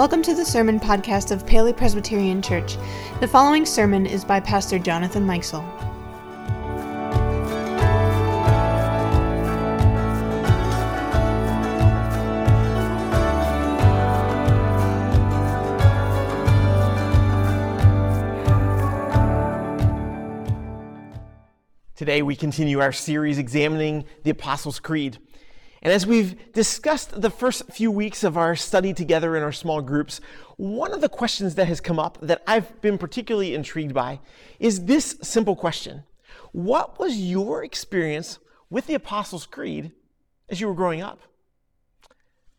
Welcome to the Sermon Podcast of Paoli Presbyterian Church. The following sermon is by Pastor Jonathan Mikesell. Today, we continue our series examining the Apostles' Creed. And as we've discussed the first few weeks of our study together in our small groups, one of the questions that has come up that I've been particularly intrigued by is this simple question What was your experience with the Apostles' Creed as you were growing up?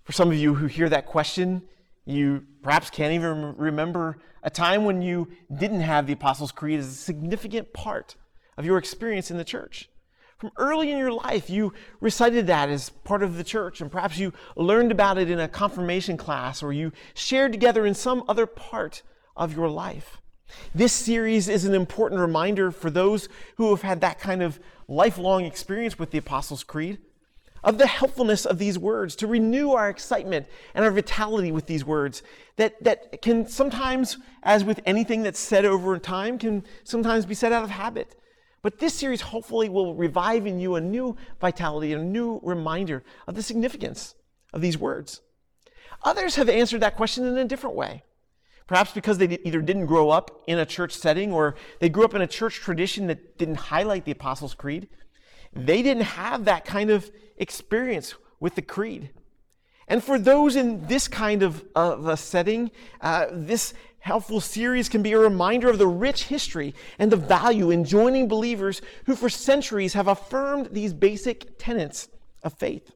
For some of you who hear that question, you perhaps can't even remember a time when you didn't have the Apostles' Creed as a significant part of your experience in the church. From early in your life, you recited that as part of the church, and perhaps you learned about it in a confirmation class or you shared together in some other part of your life. This series is an important reminder for those who have had that kind of lifelong experience with the Apostles' Creed of the helpfulness of these words, to renew our excitement and our vitality with these words that, that can sometimes, as with anything that's said over time, can sometimes be said out of habit. But this series hopefully will revive in you a new vitality, a new reminder of the significance of these words. Others have answered that question in a different way. Perhaps because they either didn't grow up in a church setting or they grew up in a church tradition that didn't highlight the Apostles' Creed. They didn't have that kind of experience with the creed. And for those in this kind of, of a setting, uh, this helpful series can be a reminder of the rich history and the value in joining believers who for centuries have affirmed these basic tenets of faith.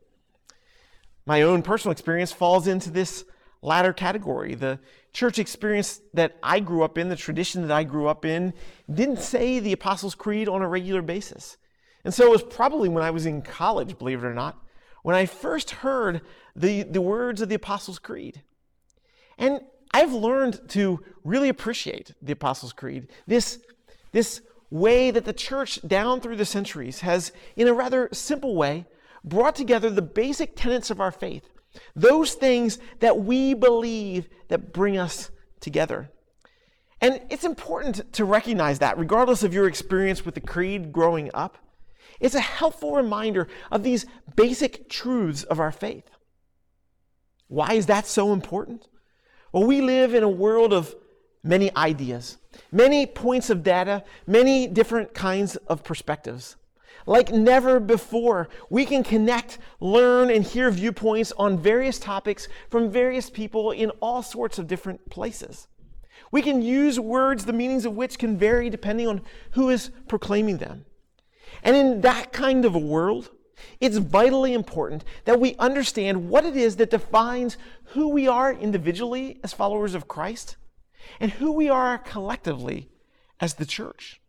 My own personal experience falls into this latter category. The church experience that I grew up in, the tradition that I grew up in, didn't say the Apostles' Creed on a regular basis. And so it was probably when I was in college, believe it or not, when I first heard the, the words of the Apostles' Creed. And I've learned to really appreciate the Apostles' Creed, this, this way that the church down through the centuries has, in a rather simple way, brought together the basic tenets of our faith, those things that we believe that bring us together. And it's important to recognize that, regardless of your experience with the creed growing up. It's a helpful reminder of these basic truths of our faith. Why is that so important? Well, we live in a world of many ideas, many points of data, many different kinds of perspectives. Like never before, we can connect, learn, and hear viewpoints on various topics from various people in all sorts of different places. We can use words, the meanings of which can vary depending on who is proclaiming them. And in that kind of a world, it's vitally important that we understand what it is that defines who we are individually as followers of Christ and who we are collectively as the church.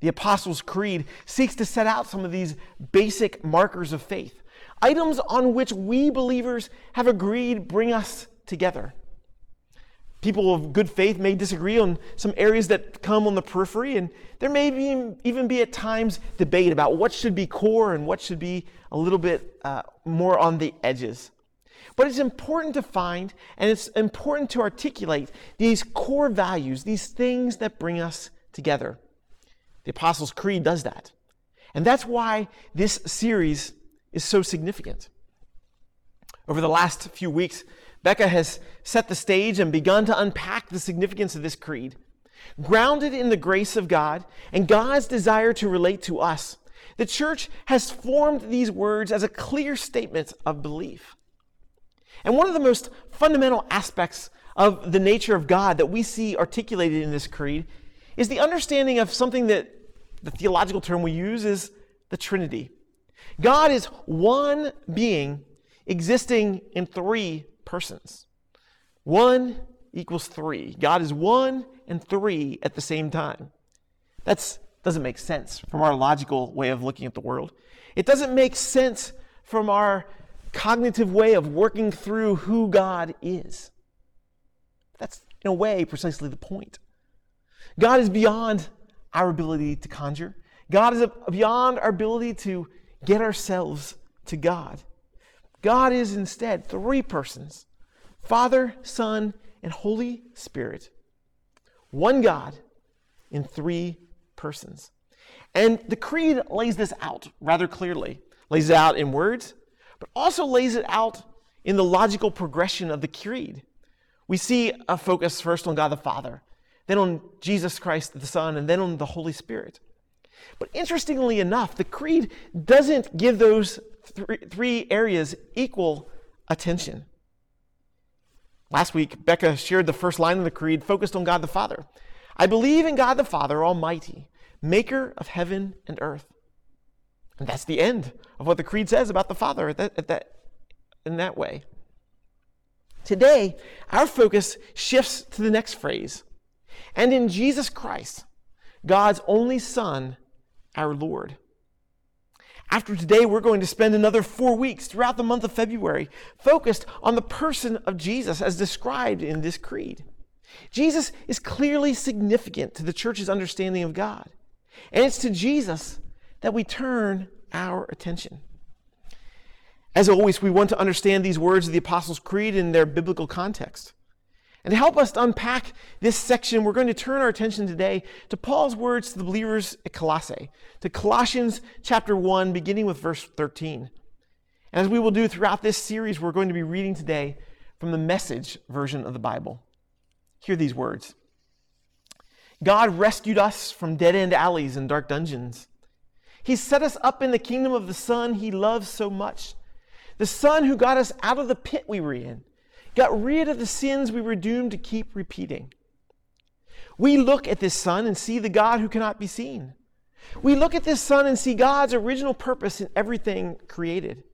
The Apostles' Creed seeks to set out some of these basic markers of faith, items on which we believers have agreed bring us together. People of good faith may disagree on some areas that come on the periphery, and there may be, even be at times debate about what should be core and what should be a little bit uh, more on the edges. But it's important to find and it's important to articulate these core values, these things that bring us together. The Apostles' Creed does that. And that's why this series is so significant. Over the last few weeks, Becca has set the stage and begun to unpack the significance of this creed. Grounded in the grace of God and God's desire to relate to us, the church has formed these words as a clear statement of belief. And one of the most fundamental aspects of the nature of God that we see articulated in this creed is the understanding of something that the theological term we use is the Trinity. God is one being existing in three persons. One equals three. God is one and three at the same time. That doesn't make sense from our logical way of looking at the world. It doesn't make sense from our cognitive way of working through who God is. That's, in a way, precisely the point. God is beyond our ability to conjure, God is beyond our ability to get ourselves to God. God is instead three persons, Father, Son, and Holy Spirit. One God in three persons. And the Creed lays this out rather clearly, lays it out in words, but also lays it out in the logical progression of the Creed. We see a focus first on God the Father, then on Jesus Christ the Son, and then on the Holy Spirit. But interestingly enough, the Creed doesn't give those three, three areas equal attention. Last week, Becca shared the first line of the Creed focused on God the Father. I believe in God the Father Almighty, maker of heaven and earth. And that's the end of what the Creed says about the Father at that, at that, in that way. Today, our focus shifts to the next phrase. And in Jesus Christ, God's only Son, our Lord. After today, we're going to spend another four weeks throughout the month of February focused on the person of Jesus as described in this creed. Jesus is clearly significant to the church's understanding of God. And it's to Jesus that we turn our attention. As always, we want to understand these words of the Apostles' Creed in their biblical context. And to help us to unpack this section, we're going to turn our attention today to Paul's words to the believers at Colossae, to Colossians chapter 1, beginning with verse 13. And as we will do throughout this series, we're going to be reading today from the message version of the Bible. Hear these words God rescued us from dead end alleys and dark dungeons. He set us up in the kingdom of the Son he loves so much, the Son who got us out of the pit we were in, got rid of the sins we were doomed to keep repeating. We look at this Son and see the God who cannot be seen. We look at this Son and see God's original purpose in everything created.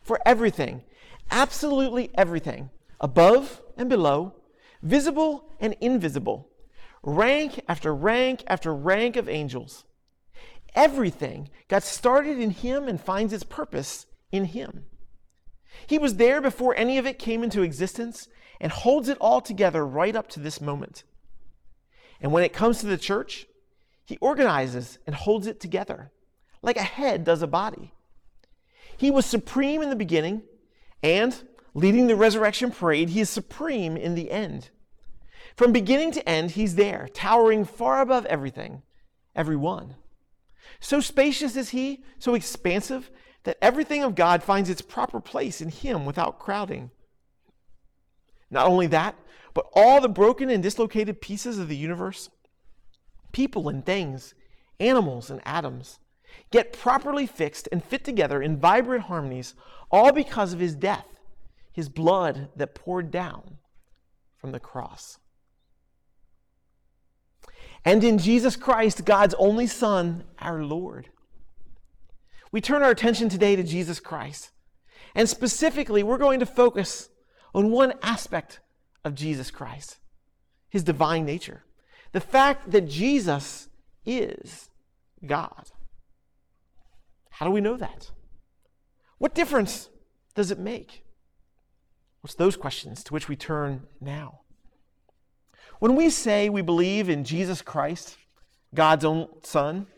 For everything, absolutely everything, above and below, visible and invisible, rank after rank after rank of angels. Everything got started in Him and finds its purpose in Him. He was there before any of it came into existence and holds it all together right up to this moment. And when it comes to the church, He organizes and holds it together like a head does a body. He was supreme in the beginning, and leading the resurrection parade, He is supreme in the end. From beginning to end, he's there, towering far above everything, everyone. So spacious is he, so expansive, that everything of God finds its proper place in him without crowding. Not only that, but all the broken and dislocated pieces of the universe, people and things, animals and atoms, get properly fixed and fit together in vibrant harmonies, all because of his death, his blood that poured down from the cross and in Jesus Christ, God's only Son, our Lord. We turn our attention today to Jesus Christ. And specifically, we're going to focus on one aspect of Jesus Christ his divine nature. The fact that Jesus is God. How do we know that? What difference does it make? What's those questions to which we turn now? When we say we believe in Jesus Christ, God's own Son,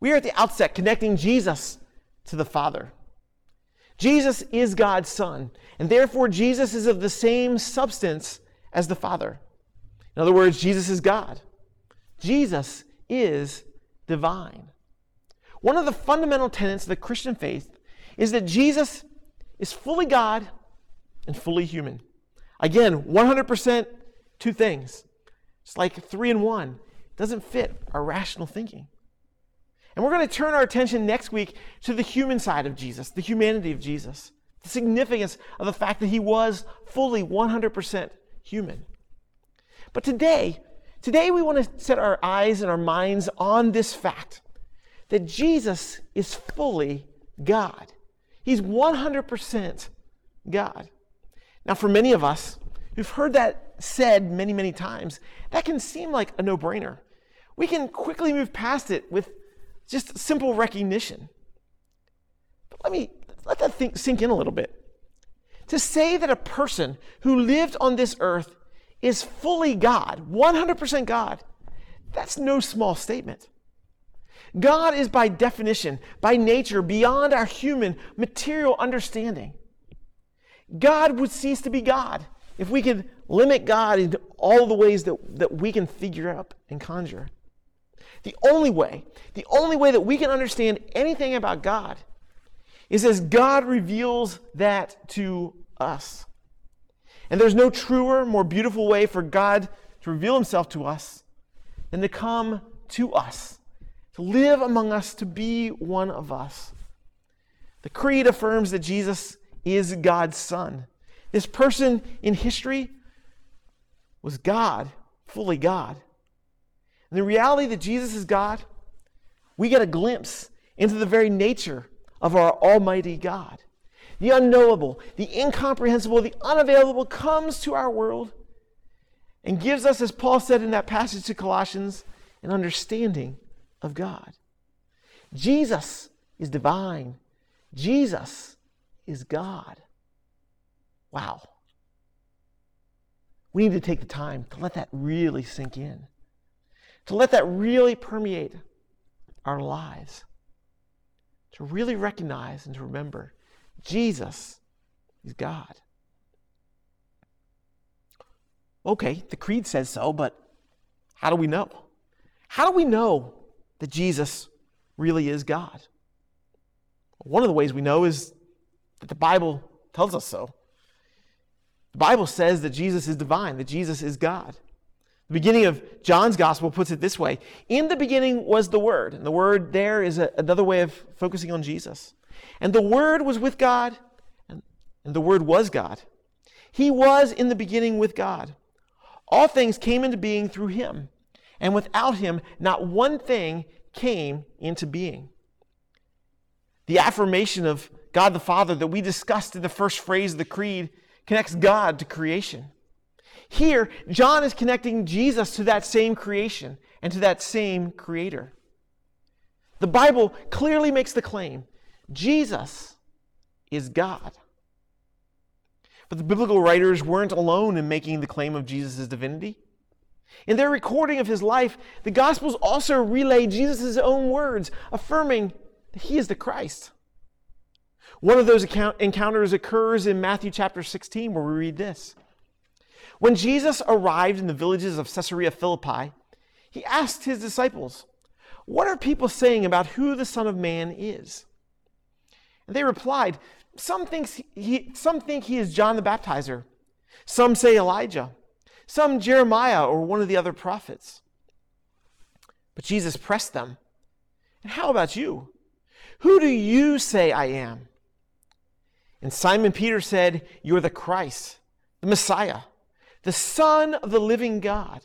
we are at the outset connecting Jesus to the Father. Jesus is God's Son, and therefore Jesus is of the same substance as the Father. In other words, Jesus is God. Jesus is divine. One of the fundamental tenets of the Christian faith is that Jesus is fully God and fully human. Again, 100% two things. It's like three in one. It doesn't fit our rational thinking. And we're going to turn our attention next week to the human side of Jesus, the humanity of Jesus, the significance of the fact that he was fully 100% human. But today, today we want to set our eyes and our minds on this fact that Jesus is fully God. He's 100% God. Now, for many of us who've heard that said many, many times, that can seem like a no brainer. We can quickly move past it with just simple recognition. But let me let that think, sink in a little bit. To say that a person who lived on this earth is fully God, 100% God, that's no small statement. God is by definition, by nature, beyond our human material understanding. God would cease to be God if we could limit God in all the ways that, that we can figure up and conjure. The only way, the only way that we can understand anything about God is as God reveals that to us. And there's no truer, more beautiful way for God to reveal himself to us than to come to us, to live among us, to be one of us. The Creed affirms that Jesus is God's Son. This person in history was God, fully God. And the reality that Jesus is God, we get a glimpse into the very nature of our Almighty God. The unknowable, the incomprehensible, the unavailable comes to our world and gives us, as Paul said in that passage to Colossians, an understanding of God. Jesus is divine. Jesus is God. Wow. We need to take the time to let that really sink in, to let that really permeate our lives, to really recognize and to remember Jesus is God. Okay, the creed says so, but how do we know? How do we know that Jesus really is God? One of the ways we know is that the Bible tells us so. The Bible says that Jesus is divine, that Jesus is God. The beginning of John's gospel puts it this way In the beginning was the Word. And the Word there is a, another way of focusing on Jesus. And the Word was with God, and, and the Word was God. He was in the beginning with God. All things came into being through him, and without him, not one thing came into being. The affirmation of God the Father that we discussed in the first phrase of the Creed connects God to creation. Here, John is connecting Jesus to that same creation and to that same creator. The Bible clearly makes the claim Jesus is God. But the biblical writers weren't alone in making the claim of Jesus' divinity. In their recording of his life, the Gospels also relay Jesus' own words, affirming that he is the Christ. One of those encounters occurs in Matthew chapter 16, where we read this. When Jesus arrived in the villages of Caesarea Philippi, he asked his disciples, What are people saying about who the Son of Man is? And they replied, Some, thinks he, some think he is John the Baptizer, some say Elijah, some Jeremiah or one of the other prophets. But Jesus pressed them, And how about you? Who do you say I am? And Simon Peter said, You're the Christ, the Messiah, the Son of the living God.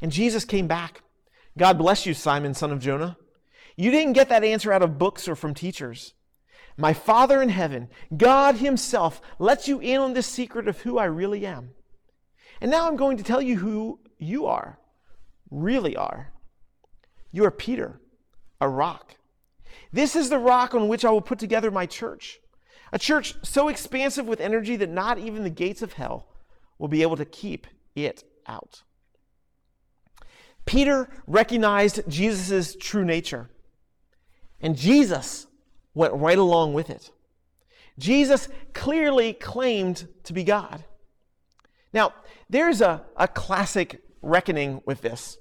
And Jesus came back. God bless you, Simon, son of Jonah. You didn't get that answer out of books or from teachers. My Father in heaven, God Himself, lets you in on this secret of who I really am. And now I'm going to tell you who you are, really are. You are Peter, a rock. This is the rock on which I will put together my church. A church so expansive with energy that not even the gates of hell will be able to keep it out. Peter recognized Jesus' true nature, and Jesus went right along with it. Jesus clearly claimed to be God. Now, there's a, a classic reckoning with this.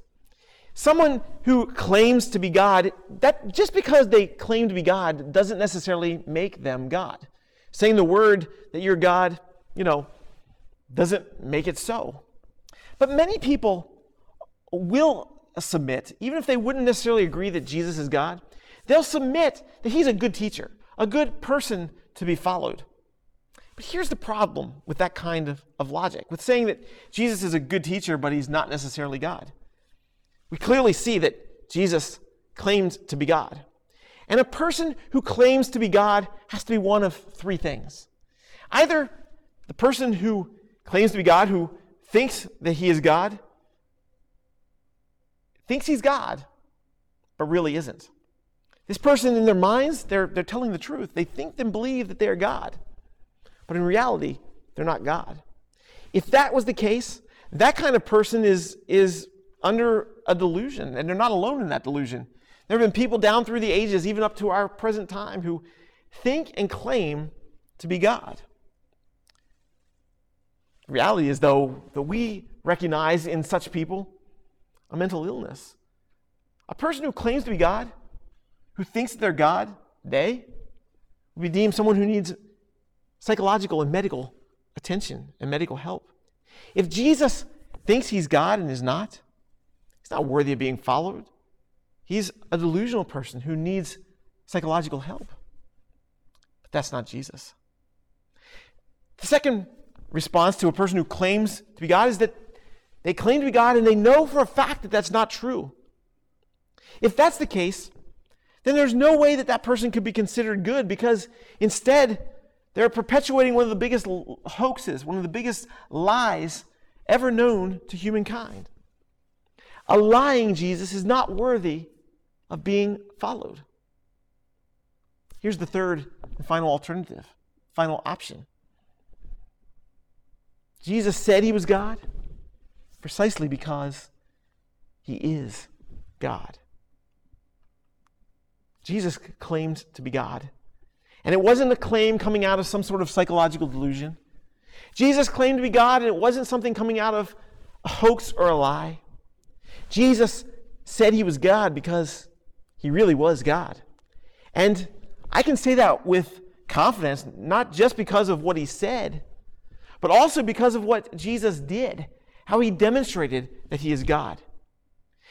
Someone who claims to be God, that just because they claim to be God doesn't necessarily make them God. Saying the word that you're God, you know, doesn't make it so. But many people will submit, even if they wouldn't necessarily agree that Jesus is God, they'll submit that he's a good teacher, a good person to be followed. But here's the problem with that kind of, of logic, with saying that Jesus is a good teacher, but he's not necessarily God. We clearly see that Jesus claimed to be God. And a person who claims to be God has to be one of three things. Either the person who claims to be God, who thinks that he is God, thinks he's God, but really isn't. This person, in their minds, they're, they're telling the truth. They think and believe that they're God, but in reality, they're not God. If that was the case, that kind of person is, is under a delusion, and they're not alone in that delusion. There have been people down through the ages, even up to our present time, who think and claim to be God. The reality is, though, that we recognize in such people a mental illness. A person who claims to be God, who thinks that they're God, they would be deemed someone who needs psychological and medical attention and medical help. If Jesus thinks he's God and is not, he's not worthy of being followed. He's a delusional person who needs psychological help. But that's not Jesus. The second response to a person who claims to be God is that they claim to be God and they know for a fact that that's not true. If that's the case, then there's no way that that person could be considered good because instead they're perpetuating one of the biggest hoaxes, one of the biggest lies ever known to humankind. A lying Jesus is not worthy of being followed. Here's the third and final alternative, final option. Jesus said he was God precisely because he is God. Jesus claimed to be God. And it wasn't a claim coming out of some sort of psychological delusion. Jesus claimed to be God, and it wasn't something coming out of a hoax or a lie. Jesus said he was God because he really was God. And I can say that with confidence, not just because of what he said, but also because of what Jesus did, how he demonstrated that he is God.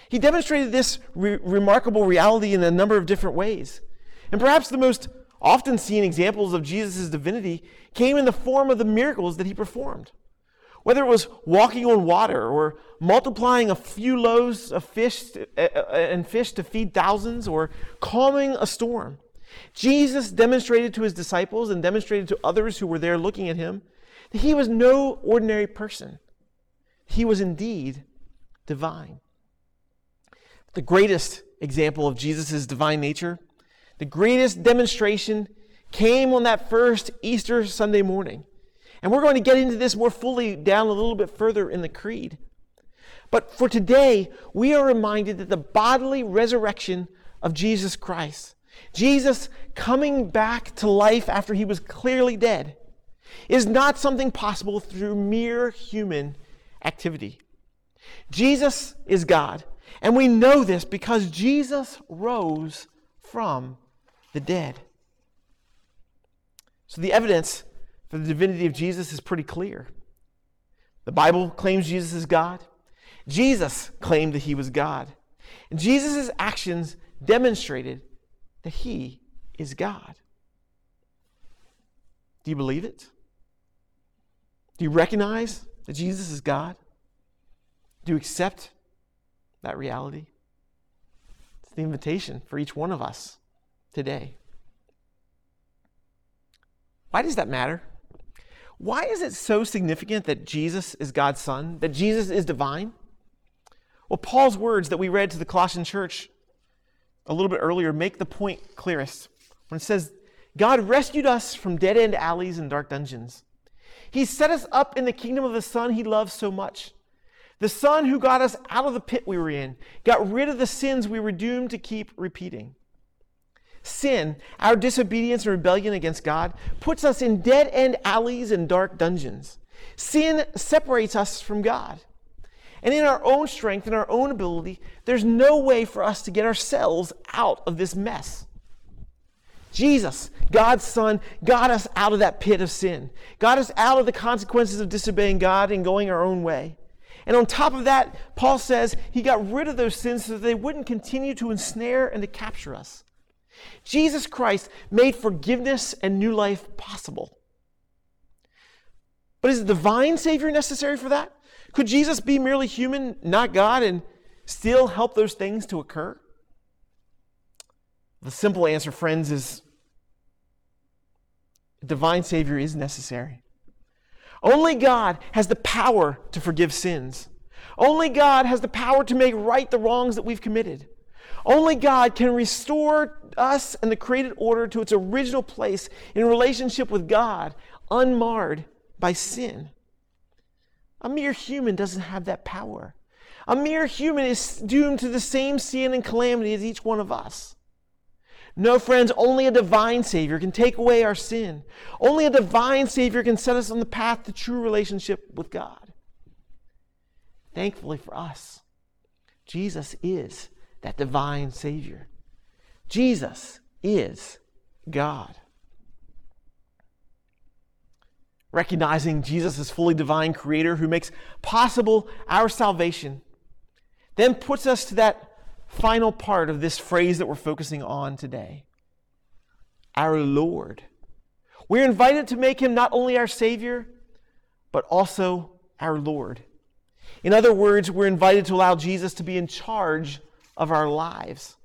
He demonstrated this re- remarkable reality in a number of different ways. And perhaps the most often seen examples of Jesus' divinity came in the form of the miracles that he performed. Whether it was walking on water or multiplying a few loaves of fish to, uh, and fish to feed thousands or calming a storm, Jesus demonstrated to his disciples and demonstrated to others who were there looking at him that he was no ordinary person. He was indeed divine. The greatest example of Jesus' divine nature, the greatest demonstration came on that first Easter Sunday morning. And we're going to get into this more fully down a little bit further in the Creed. But for today, we are reminded that the bodily resurrection of Jesus Christ, Jesus coming back to life after he was clearly dead, is not something possible through mere human activity. Jesus is God. And we know this because Jesus rose from the dead. So the evidence for the divinity of Jesus is pretty clear. The Bible claims Jesus is God. Jesus claimed that he was God. And Jesus' actions demonstrated that he is God. Do you believe it? Do you recognize that Jesus is God? Do you accept that reality? It's the invitation for each one of us today. Why does that matter? Why is it so significant that Jesus is God's Son, that Jesus is divine? Well, Paul's words that we read to the Colossian church a little bit earlier make the point clearest when it says, God rescued us from dead end alleys and dark dungeons. He set us up in the kingdom of the Son he loves so much. The Son who got us out of the pit we were in, got rid of the sins we were doomed to keep repeating. Sin, our disobedience and rebellion against God, puts us in dead end alleys and dark dungeons. Sin separates us from God. And in our own strength and our own ability, there's no way for us to get ourselves out of this mess. Jesus, God's Son, got us out of that pit of sin, got us out of the consequences of disobeying God and going our own way. And on top of that, Paul says he got rid of those sins so that they wouldn't continue to ensnare and to capture us. Jesus Christ made forgiveness and new life possible. But is a divine Savior necessary for that? Could Jesus be merely human, not God, and still help those things to occur? The simple answer, friends, is a divine Savior is necessary. Only God has the power to forgive sins. Only God has the power to make right the wrongs that we've committed. Only God can restore us and the created order to its original place in relationship with God, unmarred by sin. A mere human doesn't have that power. A mere human is doomed to the same sin and calamity as each one of us. No, friends, only a divine Savior can take away our sin. Only a divine Savior can set us on the path to true relationship with God. Thankfully for us, Jesus is that divine Savior. Jesus is God. Recognizing Jesus as fully divine creator who makes possible our salvation, then puts us to that final part of this phrase that we're focusing on today our Lord. We're invited to make him not only our Savior, but also our Lord. In other words, we're invited to allow Jesus to be in charge of our lives.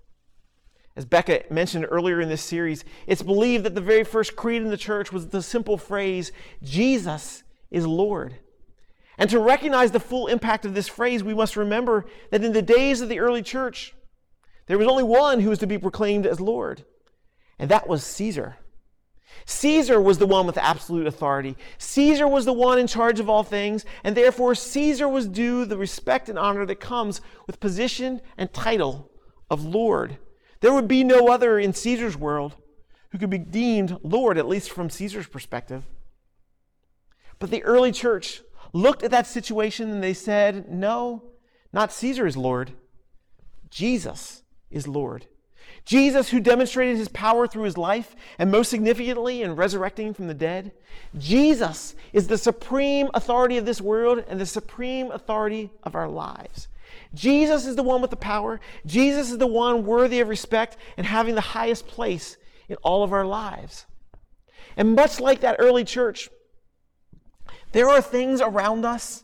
As Becca mentioned earlier in this series, it's believed that the very first creed in the church was the simple phrase, Jesus is Lord. And to recognize the full impact of this phrase, we must remember that in the days of the early church, there was only one who was to be proclaimed as Lord, and that was Caesar. Caesar was the one with absolute authority. Caesar was the one in charge of all things, and therefore Caesar was due the respect and honor that comes with position and title of Lord. There would be no other in Caesar's world who could be deemed Lord, at least from Caesar's perspective. But the early church looked at that situation and they said, No, not Caesar is Lord. Jesus is Lord. Jesus, who demonstrated his power through his life, and most significantly in resurrecting from the dead, Jesus is the supreme authority of this world and the supreme authority of our lives. Jesus is the one with the power. Jesus is the one worthy of respect and having the highest place in all of our lives. And much like that early church, there are things around us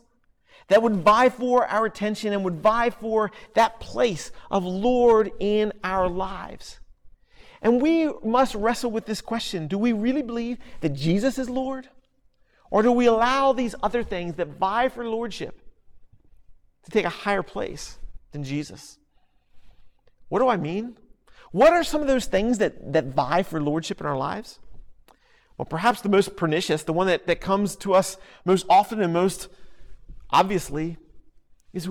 that would vie for our attention and would vie for that place of Lord in our lives. And we must wrestle with this question do we really believe that Jesus is Lord? Or do we allow these other things that vie for lordship to take a higher place than Jesus? What do I mean? What are some of those things that, that vie for lordship in our lives? Well, perhaps the most pernicious, the one that, that comes to us most often and most obviously, is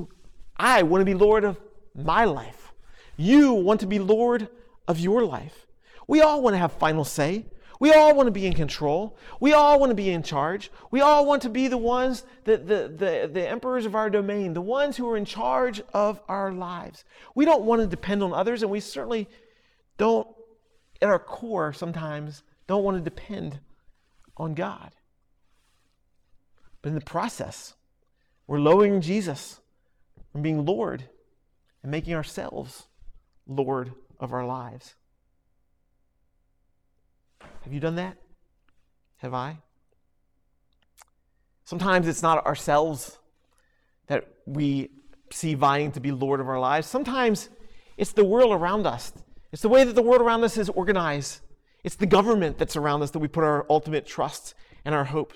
I want to be Lord of my life. You want to be Lord of your life. We all want to have final say. We all want to be in control. We all want to be in charge. We all want to be the ones, the, the, the, the emperors of our domain, the ones who are in charge of our lives. We don't want to depend on others, and we certainly don't, at our core, sometimes don't want to depend on God. But in the process, we're lowering Jesus from being Lord and making ourselves Lord of our lives. Have you done that? Have I? Sometimes it's not ourselves that we see vying to be Lord of our lives. Sometimes it's the world around us. It's the way that the world around us is organized. It's the government that's around us that we put our ultimate trust and our hope.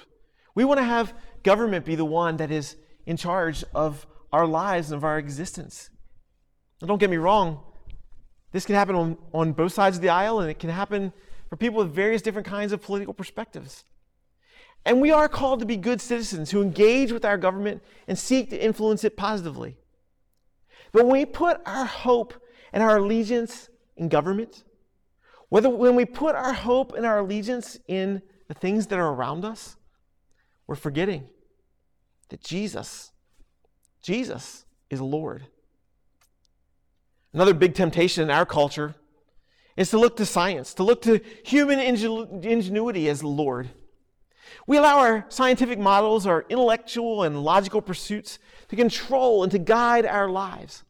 We want to have government be the one that is in charge of our lives and of our existence. Now, don't get me wrong, this can happen on, on both sides of the aisle, and it can happen for people with various different kinds of political perspectives. And we are called to be good citizens who engage with our government and seek to influence it positively. But when we put our hope and our allegiance in government, whether when we put our hope and our allegiance in the things that are around us, we're forgetting that Jesus, Jesus is Lord. Another big temptation in our culture is to look to science, to look to human ingenuity as Lord. We allow our scientific models, our intellectual and logical pursuits to control and to guide our lives.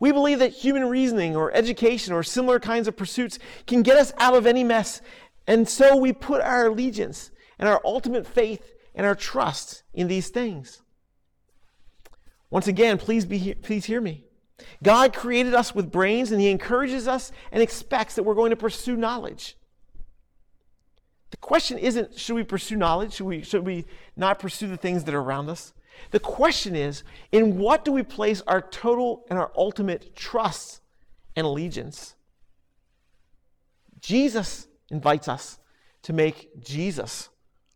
We believe that human reasoning or education or similar kinds of pursuits can get us out of any mess, and so we put our allegiance and our ultimate faith and our trust in these things. Once again, please, be, please hear me. God created us with brains and He encourages us and expects that we're going to pursue knowledge. The question isn't should we pursue knowledge? Should we, should we not pursue the things that are around us? The question is in what do we place our total and our ultimate trust and allegiance? Jesus invites us to make Jesus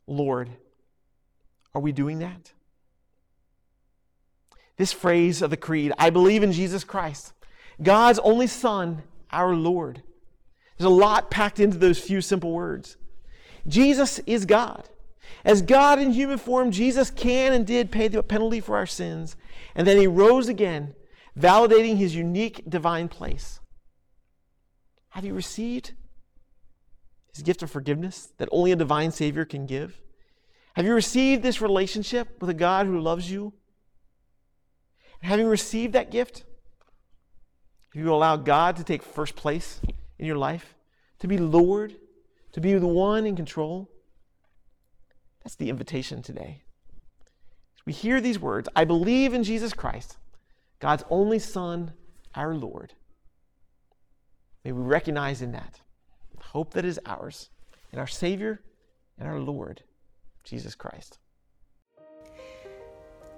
Lord. Are we doing that? This phrase of the creed I believe in Jesus Christ, God's only Son, our Lord. There's a lot packed into those few simple words. Jesus is God. As God in human form, Jesus can and did pay the penalty for our sins, and then he rose again, validating his unique divine place. Have you received his gift of forgiveness that only a divine Savior can give? Have you received this relationship with a God who loves you? Having received that gift, if you allow God to take first place in your life, to be Lord, to be the one in control, that's the invitation today. As we hear these words, I believe in Jesus Christ, God's only Son, our Lord. May we recognize in that hope that is ours in our Savior and our Lord, Jesus Christ.